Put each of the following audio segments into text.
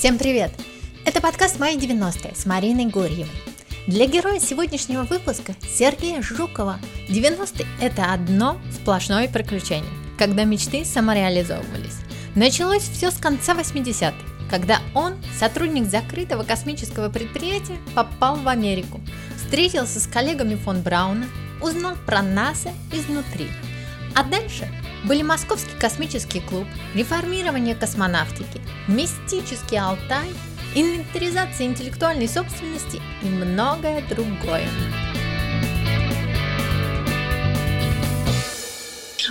Всем привет! Это подкаст «Мои 90-е» с Мариной Гурьевой. Для героя сегодняшнего выпуска Сергея Жукова 90-е – это одно сплошное приключение, когда мечты самореализовывались. Началось все с конца 80-х, когда он, сотрудник закрытого космического предприятия, попал в Америку, встретился с коллегами фон Брауна, узнал про НАСА изнутри. А дальше были Московский космический клуб, реформирование космонавтики, мистический Алтай, инвентаризация интеллектуальной собственности и многое другое.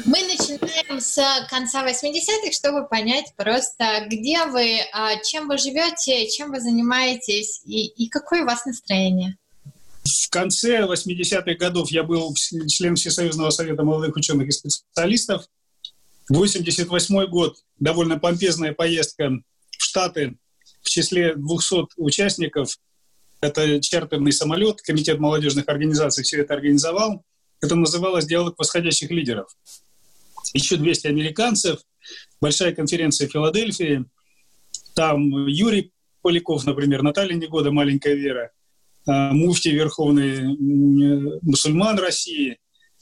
Мы начинаем с конца 80-х, чтобы понять просто, где вы, а, чем вы живете, чем вы занимаетесь и, и какое у вас настроение. В конце 80-х годов я был членом Всесоюзного совета молодых ученых и специалистов. 88 год, довольно помпезная поездка в Штаты в числе 200 участников. Это чартерный самолет, Комитет молодежных организаций все это организовал. Это называлось «Диалог восходящих лидеров». Еще 200 американцев, большая конференция в Филадельфии. Там Юрий Поляков, например, Наталья Негода, маленькая Вера, а, муфти верховный мусульман России,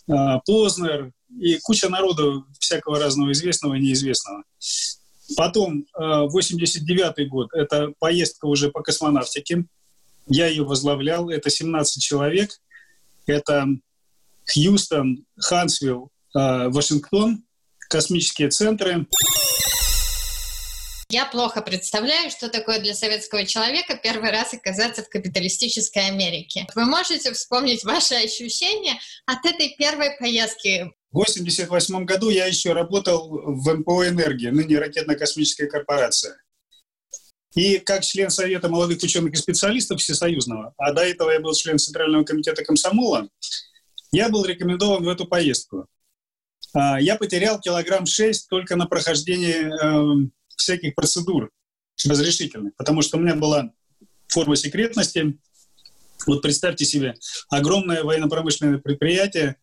а, Познер и куча народу всякого разного известного и неизвестного. Потом, 89 а, год, это поездка уже по космонавтике. Я ее возглавлял. Это 17 человек. Это Хьюстон, Хансвилл, Вашингтон, космические центры. Я плохо представляю, что такое для советского человека первый раз оказаться в капиталистической Америке. Вы можете вспомнить ваши ощущения от этой первой поездки? В 1988 году я еще работал в МПО «Энергия», ныне ракетно-космическая корпорация. И как член Совета молодых ученых и специалистов Всесоюзного, а до этого я был член Центрального комитета комсомола, я был рекомендован в эту поездку. А, я потерял килограмм 6 только на прохождении эм, всяких процедур разрешительных, потому что у меня была форма секретности. Вот представьте себе, огромное военно-промышленное предприятие,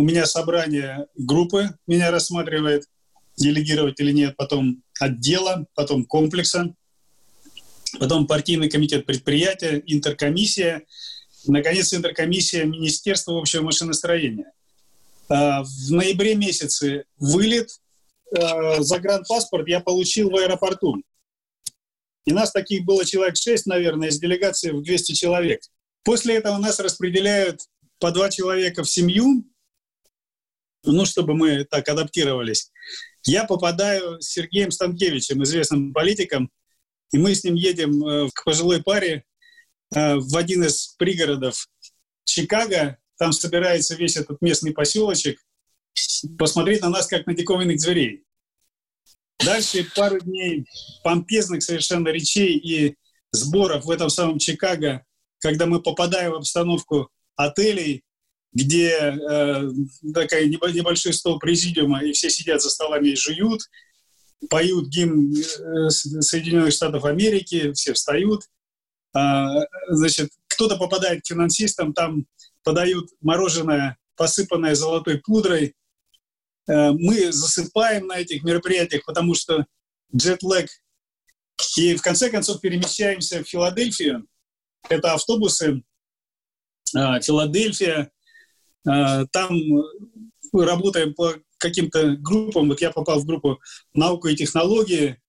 у меня собрание группы меня рассматривает, делегировать или нет, потом отдела, потом комплекса, потом партийный комитет предприятия, интеркомиссия, наконец, интеркомиссия Министерства общего машиностроения. А, в ноябре месяце вылет, э, загранпаспорт я получил в аэропорту. И нас таких было человек 6, наверное, из делегации в 200 человек. После этого нас распределяют по два человека в семью, ну, чтобы мы так адаптировались. Я попадаю с Сергеем Станкевичем, известным политиком, и мы с ним едем э, к пожилой паре э, в один из пригородов Чикаго. Там собирается весь этот местный поселочек посмотреть на нас, как на диковинных зверей. Дальше пару дней помпезных совершенно речей и сборов в этом самом Чикаго, когда мы попадаем в обстановку отелей, где э, такая небольшой стол президиума, и все сидят за столами и жуют, поют гимн э, Соединенных Штатов Америки, все встают. А, значит, кто-то попадает к финансистам, там подают мороженое, посыпанное золотой пудрой, Э, мы засыпаем на этих мероприятиях, потому что джетлэг. И в конце концов перемещаемся в Филадельфию. Это автобусы э, Филадельфия. Э, там работаем по каким-то группам. Вот я попал в группу «Наука и технологии».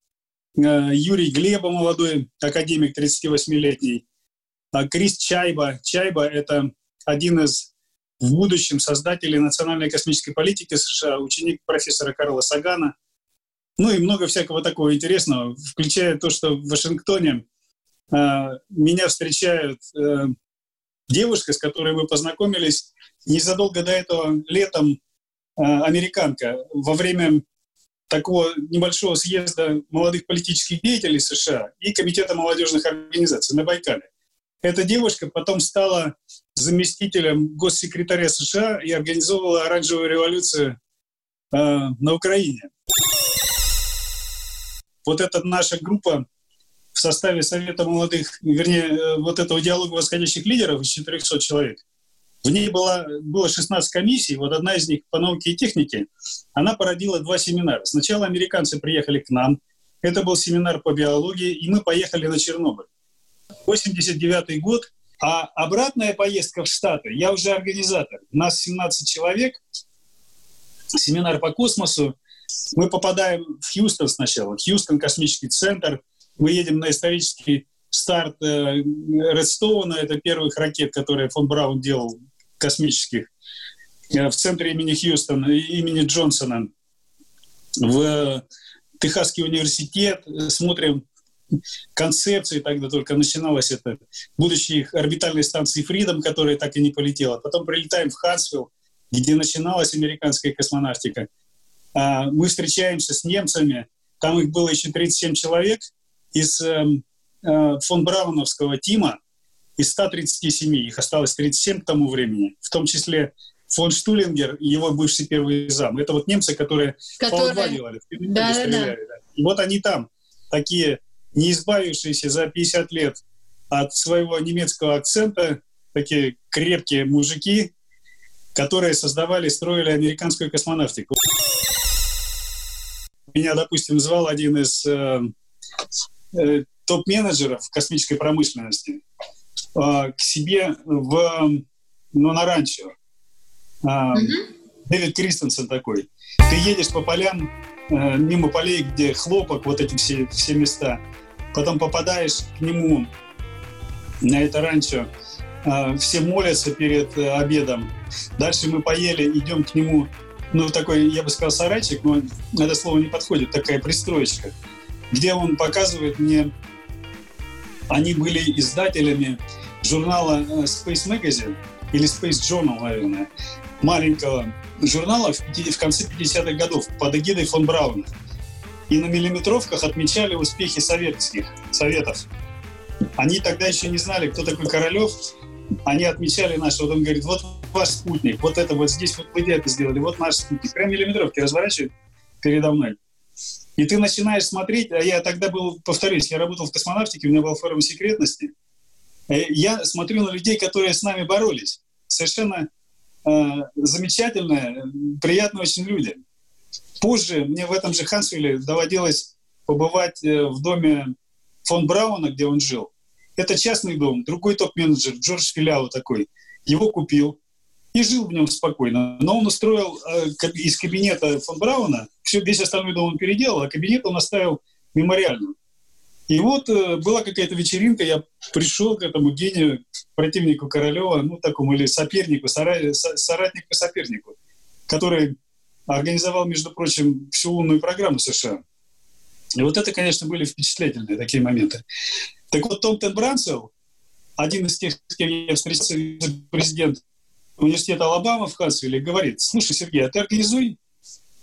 Юрий Глеба, молодой академик, 38-летний. Крис Чайба. Чайба — это один из в будущем создатели национальной космической политики США, ученик профессора Карла Сагана. Ну и много всякого такого интересного, включая то, что в Вашингтоне э, меня встречают э, девушка, с которой мы познакомились незадолго до этого летом, э, американка, во время такого небольшого съезда молодых политических деятелей США и Комитета молодежных организаций на Байкале. Эта девушка потом стала заместителем госсекретаря США и организовывала оранжевую революцию э, на Украине. Вот эта наша группа в составе Совета молодых, вернее, э, вот этого диалога восходящих лидеров из 400 человек, в ней было, было 16 комиссий, вот одна из них по науке и технике, она породила два семинара. Сначала американцы приехали к нам, Это был семинар по биологии, и мы поехали на Чернобыль. 89 год, а обратная поездка в Штаты, я уже организатор, нас 17 человек, семинар по космосу, мы попадаем в Хьюстон сначала, Хьюстон космический центр, мы едем на исторический старт э, Редстоуна, это первых ракет, которые фон Браун делал, космических, э, в центре имени Хьюстона, имени Джонсона, в Техасский университет, смотрим концепции, тогда только начиналось это, будущей орбитальной станции Freedom, которая так и не полетела. Потом прилетаем в Хансвилл, где начиналась американская космонавтика. А, мы встречаемся с немцами, там их было еще 37 человек из эм, э, фон Брауновского тима, из 137, их осталось 37 к тому времени, в том числе фон Штулингер и его бывший первый зам. Это вот немцы, которые, которые... по делали, да, да, да. И вот они там, такие не избавившиеся за 50 лет от своего немецкого акцента, такие крепкие мужики, которые создавали, строили американскую космонавтику. Меня, допустим, звал один из э, э, топ-менеджеров космической промышленности э, к себе в, ну, на ранчо. Э, mm-hmm. Дэвид Кристенсен такой. Ты едешь по полям, э, мимо полей, где хлопок, вот эти все, все места. Потом попадаешь к нему на это ранчо, э, все молятся перед э, обедом. Дальше мы поели, идем к нему ну, такой, я бы сказал, сарайчик, но это слово не подходит, такая пристроечка, где он показывает мне, они были издателями журнала э, Space Magazine или Space Journal, наверное, маленького журнала в, в конце 50-х годов под эгидой фон Брауна. И на миллиметровках отмечали успехи советских, советов. Они тогда еще не знали, кто такой Королев, они отмечали наш, вот он говорит, вот ваш спутник, вот это вот здесь вот вы это сделали, вот наш спутник. Прям миллиметровки разворачивают передо мной. И ты начинаешь смотреть, а я тогда был, повторюсь, я работал в космонавтике, у меня был форум секретности. Э, я смотрю на людей, которые с нами боролись. Совершенно э, замечательные, приятные очень люди. Позже мне в этом же Хансвилле доводилось побывать э, в доме фон Брауна, где он жил. Это частный дом, другой топ-менеджер, Джордж Филяу такой, его купил и жил в нем спокойно. Но он устроил э, из кабинета фон Брауна, все, весь остальной дом он переделал, а кабинет он оставил мемориальным. И вот э, была какая-то вечеринка, я пришел к этому гению, противнику Королева, ну, такому или сопернику, сора, соратнику сопернику, который организовал, между прочим, всю лунную программу США. И вот это, конечно, были впечатлительные такие моменты. Так вот, Том Тенбрансел, один из тех, с кем я встречался, президент университета Алабама в Хансвилле, говорит, слушай, Сергей, а ты организуй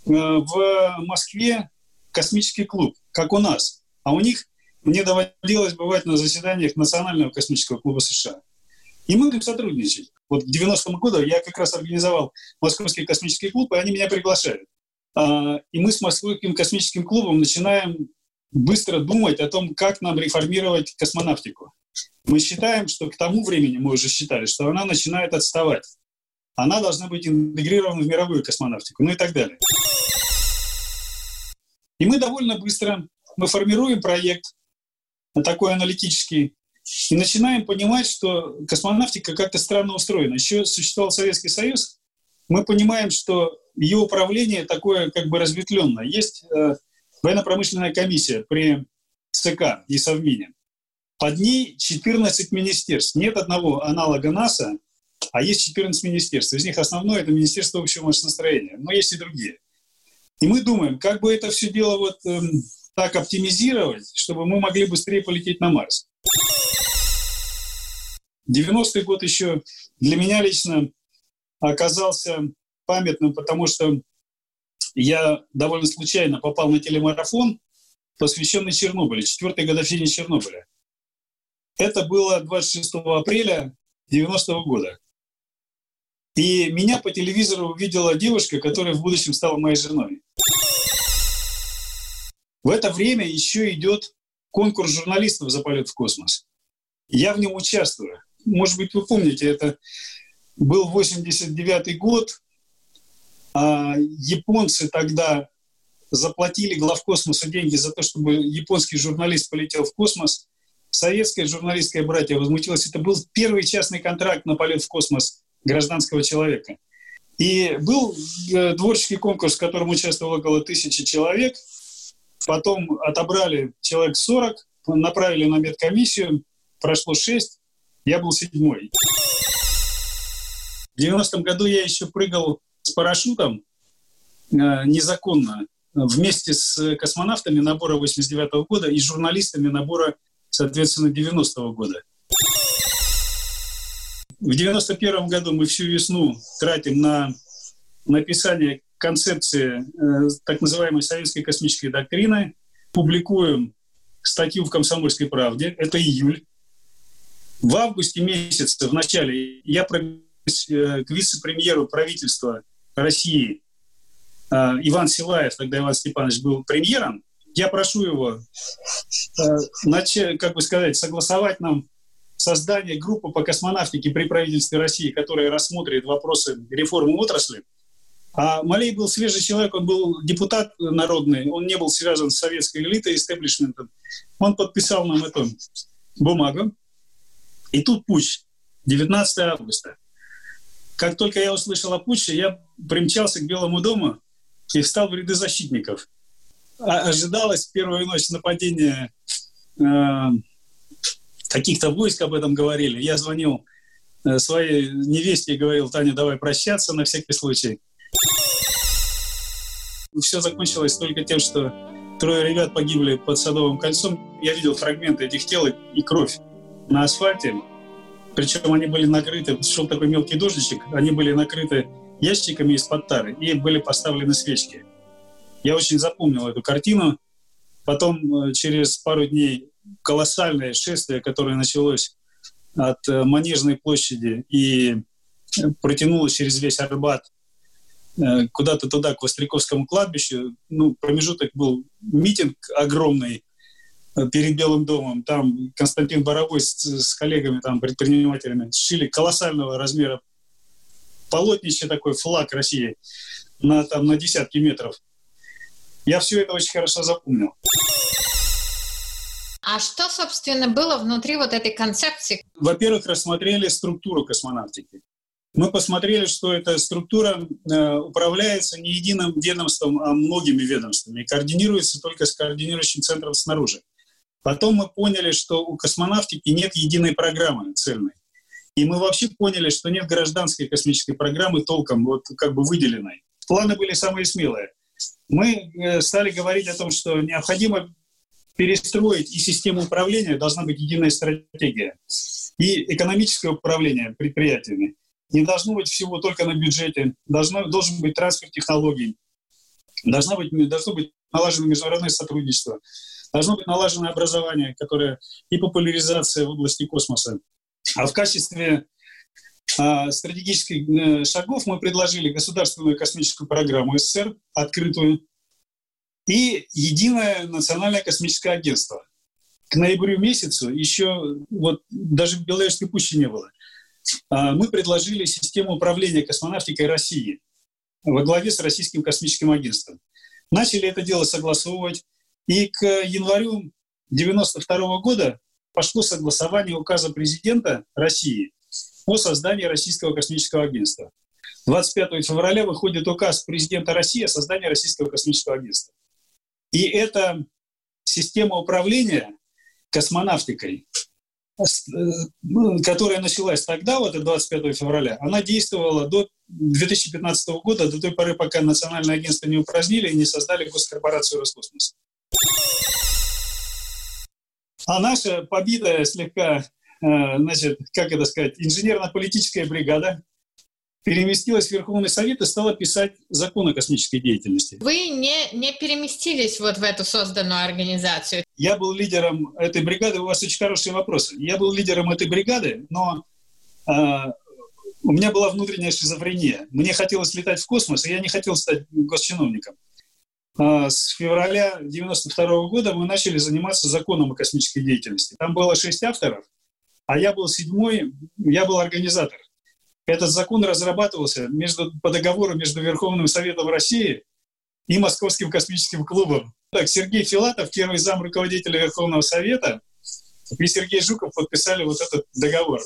э, в Москве космический клуб, как у нас. А у них мне доводилось бывать на заседаниях Национального космического клуба США. И мы будем сотрудничать. Вот к 90-му году я как раз организовал Московский космический клуб, и они меня приглашают. А, и мы с Московским космическим клубом начинаем быстро думать о том, как нам реформировать космонавтику. Мы считаем, что к тому времени, мы уже считали, что она начинает отставать. Она должна быть интегрирована в мировую космонавтику, ну и так далее. И мы довольно быстро, мы формируем проект, такой аналитический, и начинаем понимать, что космонавтика как-то странно устроена. Еще существовал Советский Союз, мы понимаем, что ее управление такое как бы разветвленное. Есть э, военно-промышленная комиссия при ЦК и Совмине. Под ней 14 министерств. Нет одного аналога НАСА, а есть 14 министерств. Из них основное – это Министерство общего машиностроения, но есть и другие. И мы думаем, как бы это все дело вот э, так оптимизировать, чтобы мы могли быстрее полететь на Марс. 90-й год еще для меня лично оказался памятным, потому что я довольно случайно попал на телемарафон, посвященный Чернобылю, четвертой годовщине Чернобыля. Это было 26 апреля 90 -го года. И меня по телевизору увидела девушка, которая в будущем стала моей женой. В это время еще идет конкурс журналистов за полет в космос. Я в нем участвую. Может быть, вы помните, это был 89 год, а японцы тогда заплатили главкосмосу деньги за то, чтобы японский журналист полетел в космос. Советская журналистская братья возмутилась. Это был первый частный контракт на полет в космос гражданского человека. И был э, творческий конкурс, в котором участвовало около тысячи человек. Потом отобрали человек 40, направили на медкомиссию, прошло 6, я был седьмой. В 90-м году я еще прыгал с парашютом э, незаконно вместе с космонавтами набора 89 -го года и журналистами набора, соответственно, 90 -го года. В 91 году мы всю весну тратим на написание концепции э, так называемой советской космической доктрины, публикуем статью в «Комсомольской правде», это июль. В августе месяце, в начале, я пробился э, к вице-премьеру правительства России э, Иван Силаев, тогда Иван Степанович был премьером, я прошу его, э, как бы сказать, согласовать нам создание группы по космонавтике при правительстве России, которая рассмотрит вопросы реформы отрасли. А Малей был свежий человек, он был депутат народный, он не был связан с советской элитой, истеблишментом. Он подписал нам эту бумагу. И тут путь, 19 августа. Как только я услышал о путче, я примчался к Белому дому и встал в ряды защитников. А ожидалось первую ночь нападения э, каких-то войск об этом говорили. Я звонил э, своей невесте и говорил, Таня, давай прощаться на всякий случай. Все закончилось только тем, что трое ребят погибли под Садовым кольцом. Я видел фрагменты этих тел и кровь на асфальте. Причем они были накрыты, шел такой мелкий дождичек, они были накрыты ящиками из-под тары и были поставлены свечки. Я очень запомнил эту картину. Потом э, через пару дней колоссальное шествие, которое началось от э, Манежной площади и протянулось через весь Арбат э, куда-то туда, к Востряковскому кладбищу. Ну, промежуток был митинг огромный э, перед Белым домом. Там Константин Боровой с, с коллегами, там, предпринимателями сшили колоссального размера полотнище такой, флаг России на, там, на десятки метров. Я все это очень хорошо запомнил. А что, собственно, было внутри вот этой концепции? Во-первых, рассмотрели структуру космонавтики. Мы посмотрели, что эта структура э, управляется не единым ведомством, а многими ведомствами и координируется только с координирующим центром снаружи. Потом мы поняли, что у космонавтики нет единой программы цельной. И мы вообще поняли, что нет гражданской космической программы толком, вот как бы выделенной. Планы были самые смелые. Мы э, стали говорить о том, что необходимо перестроить и систему управления, должна быть единая стратегия. И экономическое управление предприятиями. Не должно быть всего только на бюджете, должно, должен быть трансфер технологий, должно быть, должно быть налажено международное сотрудничество, должно быть налажено образование, которое и популяризация в области космоса. А в качестве а, стратегических э, шагов мы предложили государственную космическую программу СССР, открытую, и единое национальное космическое агентство. К ноябрю месяцу еще вот даже в Беловежской пуще не было. А, мы предложили систему управления космонавтикой России во главе с Российским космическим агентством. Начали это дело согласовывать, и к январю 1992 года пошло согласование указа президента России о создании Российского космического агентства. 25 февраля выходит указ президента России о создании Российского космического агентства. И эта система управления космонавтикой, э, ну, которая началась тогда, вот 25 февраля, она действовала до 2015 года, до той поры, пока национальное агентство не упразднили и не создали госкорпорацию Роскосмос. А наша побитая слегка, э, значит, как это сказать, инженерно-политическая бригада, переместилась в Верховный Совет и стала писать закон о космической деятельности. Вы не, не переместились вот в эту созданную организацию? Я был лидером этой бригады. У вас очень хорошие вопросы. Я был лидером этой бригады, но э, у меня была внутренняя шизофрения. Мне хотелось летать в космос, и я не хотел стать госчиновником. Э, с февраля 92 года мы начали заниматься законом о космической деятельности. Там было шесть авторов, а я был седьмой, я был организатор. Этот закон разрабатывался между, по договору между Верховным Советом России и Московским космическим клубом. Так, Сергей Филатов, первый зам руководителя Верховного Совета, и Сергей Жуков подписали вот этот договор.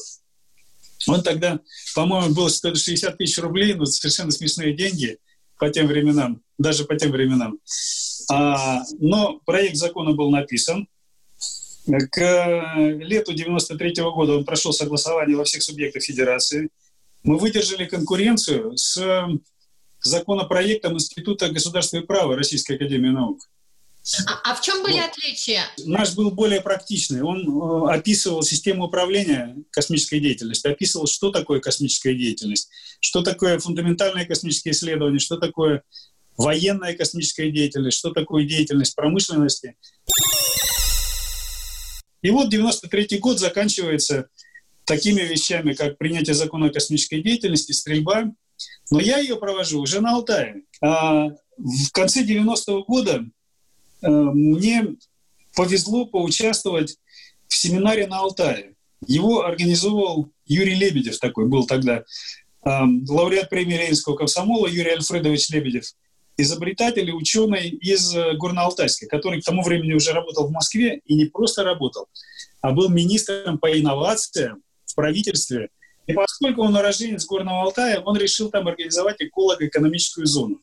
Он тогда, по-моему, был 60 тысяч рублей, ну, совершенно смешные деньги по тем временам, даже по тем временам. А, но проект закона был написан. К лету 93 -го года он прошел согласование во всех субъектах Федерации. Мы выдержали конкуренцию с законопроектом Института государства и права Российской Академии Наук. А, а в чем были вот. отличия? Наш был более практичный. Он э, описывал систему управления космической деятельностью, описывал, что такое космическая деятельность, что такое фундаментальное космическое исследование, что такое военная космическая деятельность, что такое деятельность промышленности. И вот 93 год заканчивается такими вещами, как принятие закона о космической деятельности, стрельба. Но я ее провожу уже на Алтае. А в конце 90-го года Э, мне повезло поучаствовать в семинаре на Алтае. Его организовал Юрий Лебедев такой, был тогда э, лауреат премии Ленинского комсомола Юрий Альфредович Лебедев, изобретатель и ученый из э, Горно-Алтайска, который к тому времени уже работал в Москве и не просто работал, а был министром по инновациям в правительстве. И поскольку он уроженец Горного Алтая, он решил там организовать эколого-экономическую зону.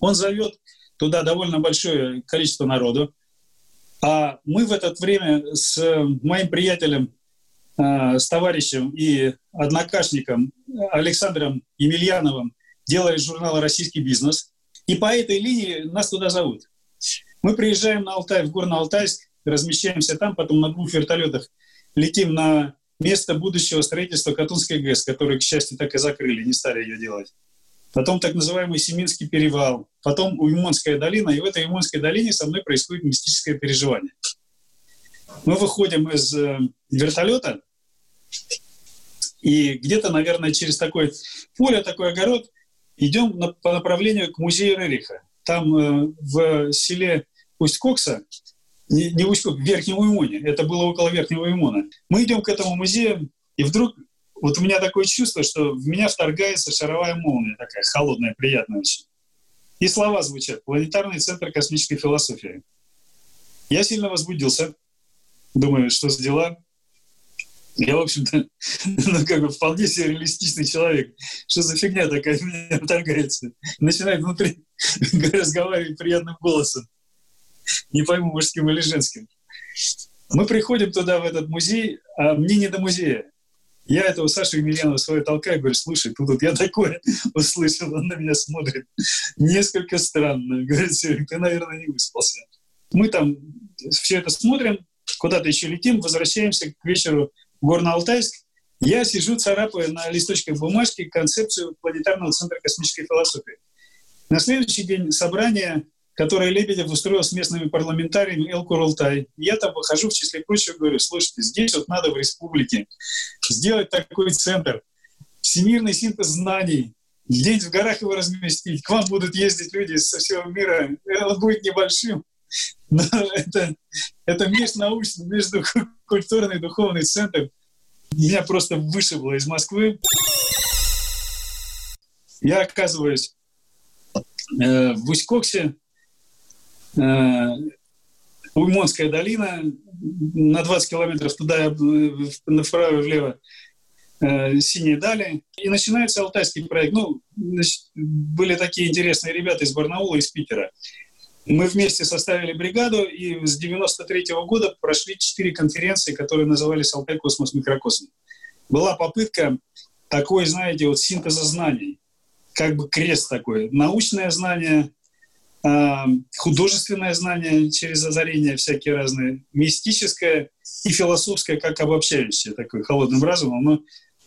Он зовет туда довольно большое количество народу. А мы в это время с моим приятелем, э, с товарищем и однокашником Александром Емельяновым делали журнал «Российский бизнес». И по этой линии нас туда зовут. Мы приезжаем на Алтай, в Горно-Алтайск, размещаемся там, потом на двух вертолетах летим на место будущего строительства Катунской ГЭС, которую, к счастью, так и закрыли, не стали ее делать потом так называемый Семинский перевал, потом Уймонская долина, и в этой Уймонской долине со мной происходит мистическое переживание. Мы выходим из э, вертолета, и где-то, наверное, через такое поле, такой огород, идем на, по направлению к музею Рериха. Там э, в селе Усть-Кокса, не, не Усть-Кокс, в Верхнем Уймоне, это было около Верхнего Уймона. Мы идем к этому музею, и вдруг вот у меня такое чувство, что в меня вторгается шаровая молния, такая холодная, приятная очень. И слова звучат. Планетарный центр космической философии. Я сильно возбудился. Думаю, что за дела? Я, в общем-то, ну, как бы вполне себе реалистичный человек. Что за фигня такая меня вторгается? Начинает внутри разговаривать приятным голосом. Не пойму, мужским или женским. Мы приходим туда, в этот музей, а мне не до музея. Я этого Сашу Емельянова свою толкаю, говорю, слушай, тут вот я такое услышал, он на меня смотрит. Несколько странно. Говорит, Серег, ты, наверное, не выспался. Мы там все это смотрим, куда-то еще летим, возвращаемся к вечеру в Горно-Алтайск. Я сижу, царапаю на листочках бумажки концепцию планетарного центра космической философии. На следующий день собрание которое Лебедев устроил с местными парламентариями Эл Курултай. Я там выхожу, в числе прочего, говорю, слушайте, здесь вот надо в республике сделать такой центр, всемирный синтез знаний, где в горах его разместить. К вам будут ездить люди со всего мира. Он будет небольшим, но это, это межнаучный, межкультурный духовный центр. Меня просто вышибло из Москвы. Я оказываюсь э, в Усть-Коксе, Э, Уймонская долина, на 20 километров туда, вправо влево, э, синие дали. И начинается алтайский проект. Ну, были такие интересные ребята из Барнаула, из Питера. Мы вместе составили бригаду, и с 93 -го года прошли четыре конференции, которые назывались «Алтай космос микрокосм». Была попытка такой, знаете, вот синтеза знаний, как бы крест такой. Научное знание, художественное знание через озарение всякие разные, мистическое и философское, как обобщающее, такое холодным разумом. Но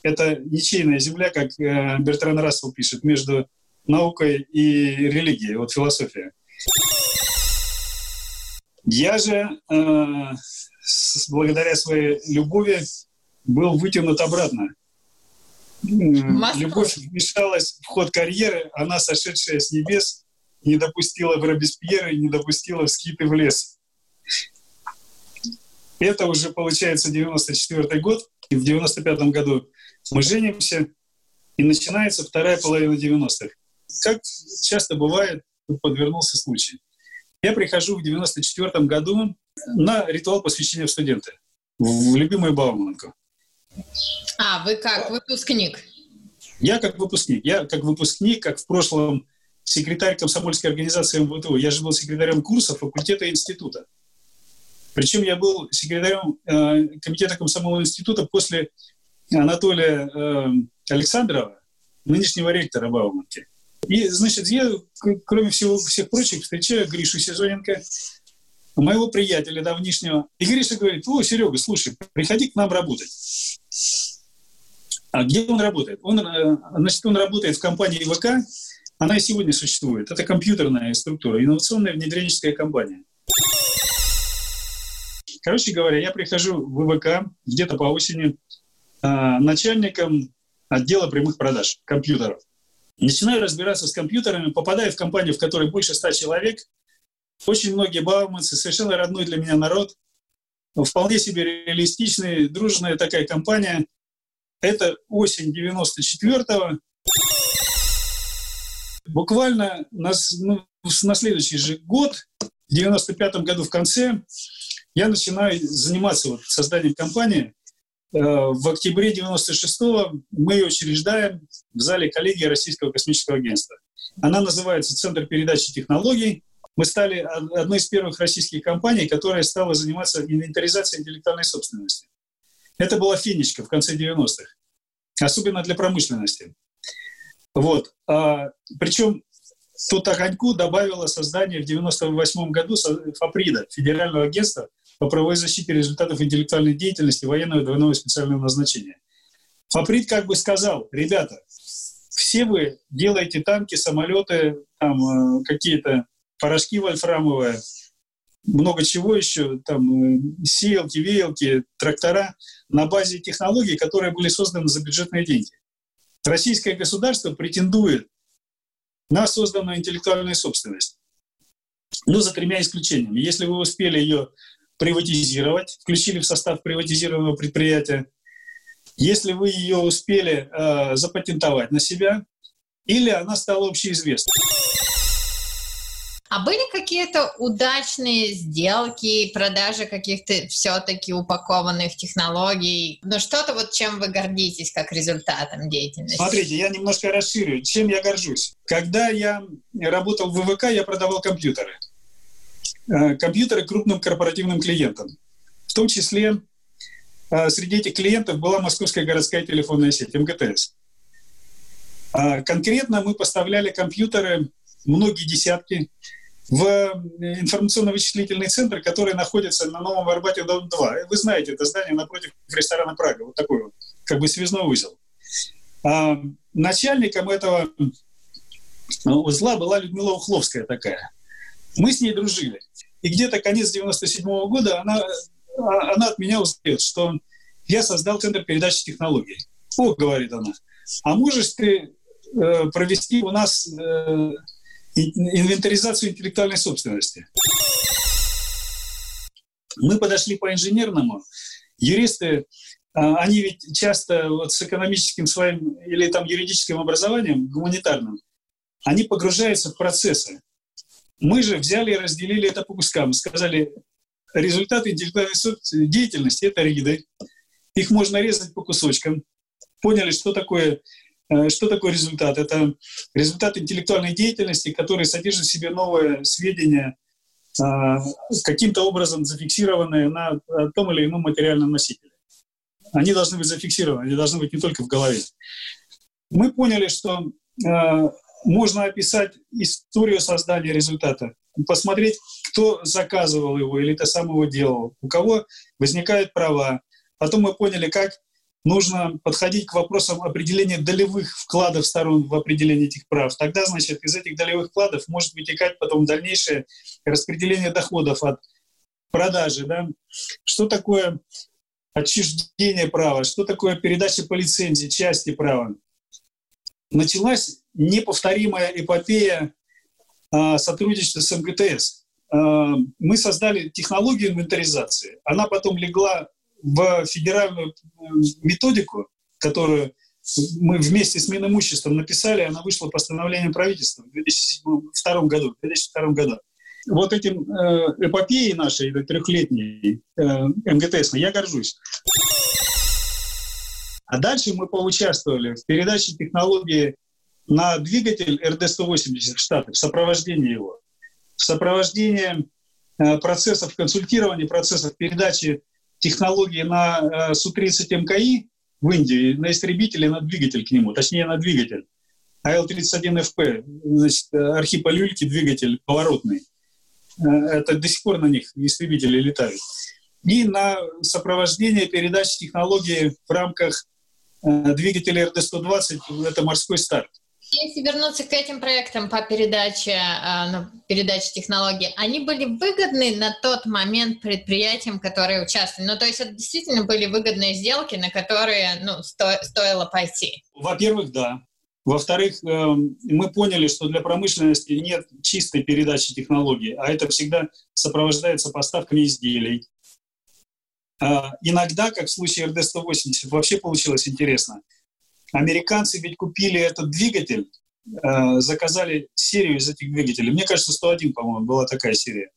это ничейная земля, как э, Бертран Рассел пишет, между наукой и религией, вот философия. Я же, э, с, благодаря своей любови, был вытянут обратно. Москва. Любовь вмешалась в ход карьеры, она, сошедшая с небес, не допустила в Робеспьера и не допустила в скиты в лес. Это уже получается 94 год, и в 95 году мы женимся, и начинается вторая половина 90-х. Как часто бывает, подвернулся случай. Я прихожу в 94 году на ритуал посвящения в студенты в любимую Бауманку. А, вы как выпускник? Я как выпускник. Я как выпускник, как в прошлом секретарь комсомольской организации МВТУ. Я же был секретарем курса факультета института. Причем я был секретарем э, комитета комсомольного института после Анатолия э, Александрова, нынешнего ректора Бауманки. И, значит, я, кроме всего, всех прочих, встречаю Гришу Сезоненко, моего приятеля давнишнего. И Гриша говорит, о, Серега, слушай, приходи к нам работать. А где он работает? Он, э, значит, он работает в компании ВК, она и сегодня существует. Это компьютерная структура, инновационная внедренческая компания. Короче говоря, я прихожу в ВК где-то по осени э, начальником отдела прямых продаж компьютеров. Начинаю разбираться с компьютерами, попадаю в компанию, в которой больше ста человек, очень многие бауманцы, совершенно родной для меня народ, вполне себе реалистичный, дружная такая компания. Это осень 94-го. Буквально на, ну, на следующий же год, в 95-м году в конце, я начинаю заниматься вот созданием компании. Э, в октябре 96-го мы ее учреждаем в зале коллегии Российского космического агентства. Она называется «Центр передачи технологий». Мы стали одной из первых российских компаний, которая стала заниматься инвентаризацией интеллектуальной собственности. Это была финичка в конце 90-х, особенно для промышленности. Вот. А, причем тут огоньку добавило создание в 98 году ФАПРИДа, Федерального агентства по правовой защите результатов интеллектуальной деятельности военного двойного специального назначения. ФАПРИД как бы сказал, ребята, все вы делаете танки, самолеты, там, э, какие-то порошки вольфрамовые, много чего еще, там, э, сеялки, веялки, трактора на базе технологий, которые были созданы за бюджетные деньги. Российское государство претендует на созданную интеллектуальную собственность. Ну, за тремя исключениями. Если вы успели ее приватизировать, включили в состав приватизированного предприятия, если вы ее успели э, запатентовать на себя, или она стала общеизвестной. А были какие-то удачные сделки, продажи каких-то все-таки упакованных технологий? Ну, что-то вот чем вы гордитесь как результатом деятельности? Смотрите, я немножко расширю. Чем я горжусь? Когда я работал в ВВК, я продавал компьютеры. Э, компьютеры крупным корпоративным клиентам. В том числе э, среди этих клиентов была Московская городская телефонная сеть, МГТС. А конкретно мы поставляли компьютеры, многие десятки, в информационно-вычислительный центр, который находится на Новом Арбате, дом 2. Вы знаете, это здание напротив ресторана «Прага», вот такой вот, как бы связной узел. А начальником этого узла была Людмила Ухловская такая. Мы с ней дружили. И где-то конец 97 -го года она, а, она от меня узнает, что я создал Центр передачи технологий. О, говорит она, а можешь ты э, провести у нас э, инвентаризацию интеллектуальной собственности. Мы подошли по инженерному. Юристы, а, они ведь часто вот с экономическим своим или там юридическим образованием, гуманитарным, они погружаются в процессы. Мы же взяли и разделили это по кускам. Сказали, результаты интеллектуальной деятельности — это риды. Их можно резать по кусочкам. Поняли, что такое что такое результат? Это результат интеллектуальной деятельности, который содержит в себе новые сведения, э, каким-то образом зафиксированные на том или ином материальном носителе. Они должны быть зафиксированы, они должны быть не только в голове. Мы поняли, что э, можно описать историю создания результата, посмотреть, кто заказывал его или ты сам его делал, у кого возникают права. Потом мы поняли, как нужно подходить к вопросам определения долевых вкладов сторон в определение этих прав. Тогда, значит, из этих долевых вкладов может вытекать потом дальнейшее распределение доходов от продажи. Да? Что такое отчуждение права, что такое передача по лицензии части права. Началась неповторимая эпопея а, сотрудничества с МГТС. А, мы создали технологию инвентаризации. Она потом легла в федеральную э, методику, которую мы вместе с Минимуществом написали, она вышла постановлением правительства в 2002 году. В 2002 году. Вот этим э, эпопеей нашей, трехлетней э, МГТС, я горжусь. А дальше мы поучаствовали в передаче технологии на двигатель РД-180 в Штатах, в сопровождении его, в сопровождении э, процессов консультирования, процессов передачи технологии на э, Су-30 МКИ в Индии, на истребителе, на двигатель к нему, точнее на двигатель. АЛ-31ФП, значит, архиполюльки двигатель поворотный. Э, это до сих пор на них истребители летают. И на сопровождение передачи технологии в рамках э, двигателя РД-120 это морской старт. Если вернуться к этим проектам по передаче, э, ну, передаче технологий, они были выгодны на тот момент предприятиям, которые участвовали? Ну, то есть это действительно были выгодные сделки, на которые ну, сто, стоило пойти? Во-первых, да. Во-вторых, эм, мы поняли, что для промышленности нет чистой передачи технологий, а это всегда сопровождается поставками изделий. А, иногда, как в случае РД-180, вообще получилось интересно. Американцы ведь купили этот двигатель, э, заказали серию из этих двигателей. Мне кажется, 101, по-моему, была такая серия.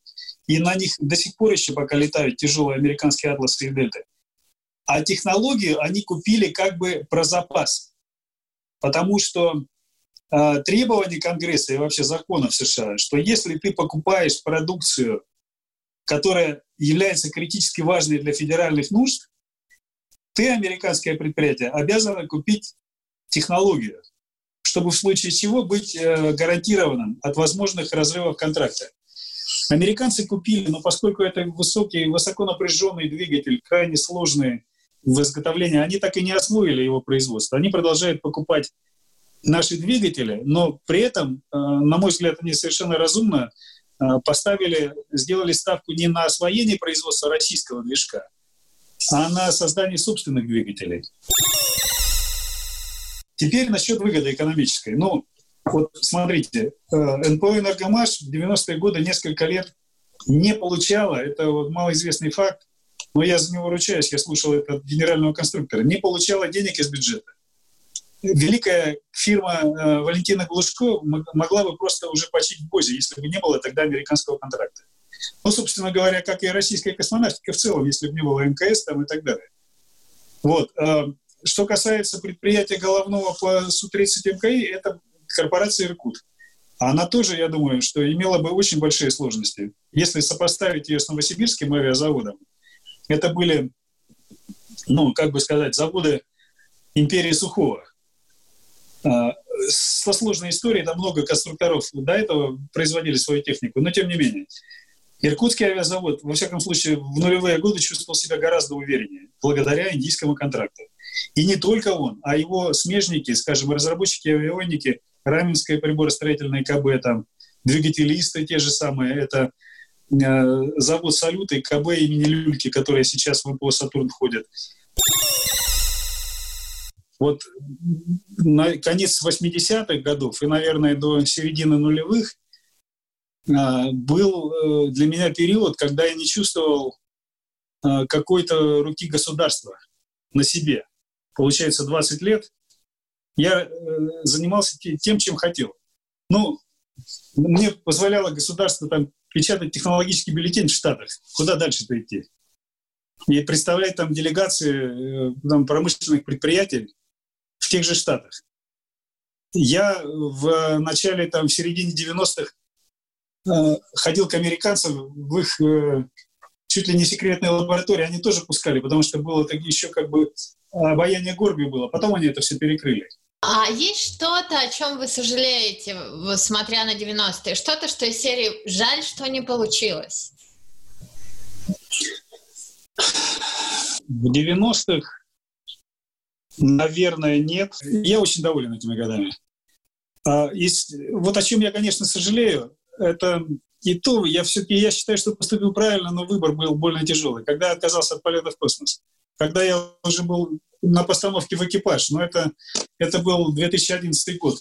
И на них до сих пор еще пока летают тяжелые американские атласы и дельты. А технологию они купили как бы про запас – Потому что э, требования Конгресса и вообще законов США, что если ты покупаешь продукцию, которая является критически важной для федеральных нужд, ты, американское предприятие, обязано купить технологию, чтобы в случае чего быть э, гарантированным от возможных разрывов контракта. Американцы купили, но поскольку это высокий, высоко напряженный двигатель, крайне сложный в изготовлении, они так и не освоили его производство. Они продолжают покупать наши двигатели, но при этом, э, на мой взгляд, они совершенно разумно э, поставили, сделали ставку не на освоение производства российского движка, а на создание собственных двигателей. Теперь насчет выгоды экономической. Ну, вот смотрите, э, НПО «Энергомаш» в 90-е годы несколько лет не получала, это вот малоизвестный факт, но я за него ручаюсь, я слушал это от генерального конструктора, не получала денег из бюджета. Великая фирма э, Валентина Глушко могла бы просто уже почить в Бозе, если бы не было тогда американского контракта. Ну, собственно говоря, как и российская космонавтика в целом, если бы не было МКС там и так далее. Вот. Что касается предприятия головного по Су-30 МКИ, это корпорация «Иркут». Она тоже, я думаю, что имела бы очень большие сложности. Если сопоставить ее с Новосибирским авиазаводом, это были, ну, как бы сказать, заводы империи Сухого. А, со сложной историей, там много конструкторов до этого производили свою технику, но тем не менее. Иркутский авиазавод, во всяком случае, в нулевые годы чувствовал себя гораздо увереннее, благодаря индийскому контракту. И не только он, а его смежники, скажем, разработчики авионики, Раменское приборостроительное КБ, там, двигателисты те же самые, это Э, завод «Салют» и КБ имени Люльки, которые сейчас в МПО «Сатурн» входят. Вот на конец 80-х годов и, наверное, до середины нулевых а, был э, для меня период, когда я не чувствовал а, какой-то руки государства на себе. Получается, 20 лет я э, занимался тем, чем хотел. Ну, мне позволяло государство там печатать технологический бюллетень в Штатах. Куда дальше-то идти? И представлять там делегации э, там, промышленных предприятий в тех же Штатах. Я в начале, там, в середине 90-х э, ходил к американцам в их э, чуть ли не секретной лаборатории. Они тоже пускали, потому что было так еще как бы обаяние Горби было. Потом они это все перекрыли. А есть что-то, о чем вы сожалеете, смотря на 90-е? Что-то, что из серии «Жаль, что не получилось»? В 90-х, наверное, нет. Я очень доволен этими годами. А, есть, вот о чем я, конечно, сожалею, это и то, я все-таки я считаю, что поступил правильно, но выбор был больно тяжелый. Когда я отказался от полета в космос, когда я уже был на постановке в экипаж. Но это, это был 2011 год.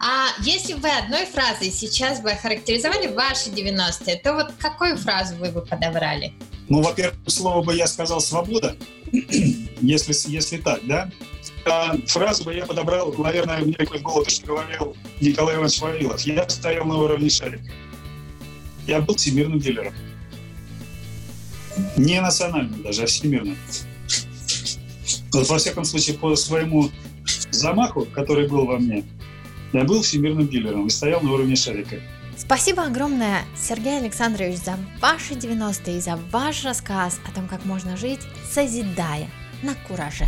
А если вы одной фразой сейчас бы охарактеризовали ваши 90-е, то вот какую фразу вы бы подобрали? Ну, во-первых, слово бы я сказал «свобода». если, если так, да? А фразу бы я подобрал, наверное, мне в голову, что говорил Николай Иванович Вавилов. Я стоял на уровне шарика. Я был всемирным дилером. Не национальным даже, а всемирным. Во всяком случае, по своему замаху, который был во мне, я был всемирным дилером и стоял на уровне шарика. Спасибо огромное, Сергей Александрович, за ваши 90-е и за ваш рассказ о том, как можно жить, созидая на кураже.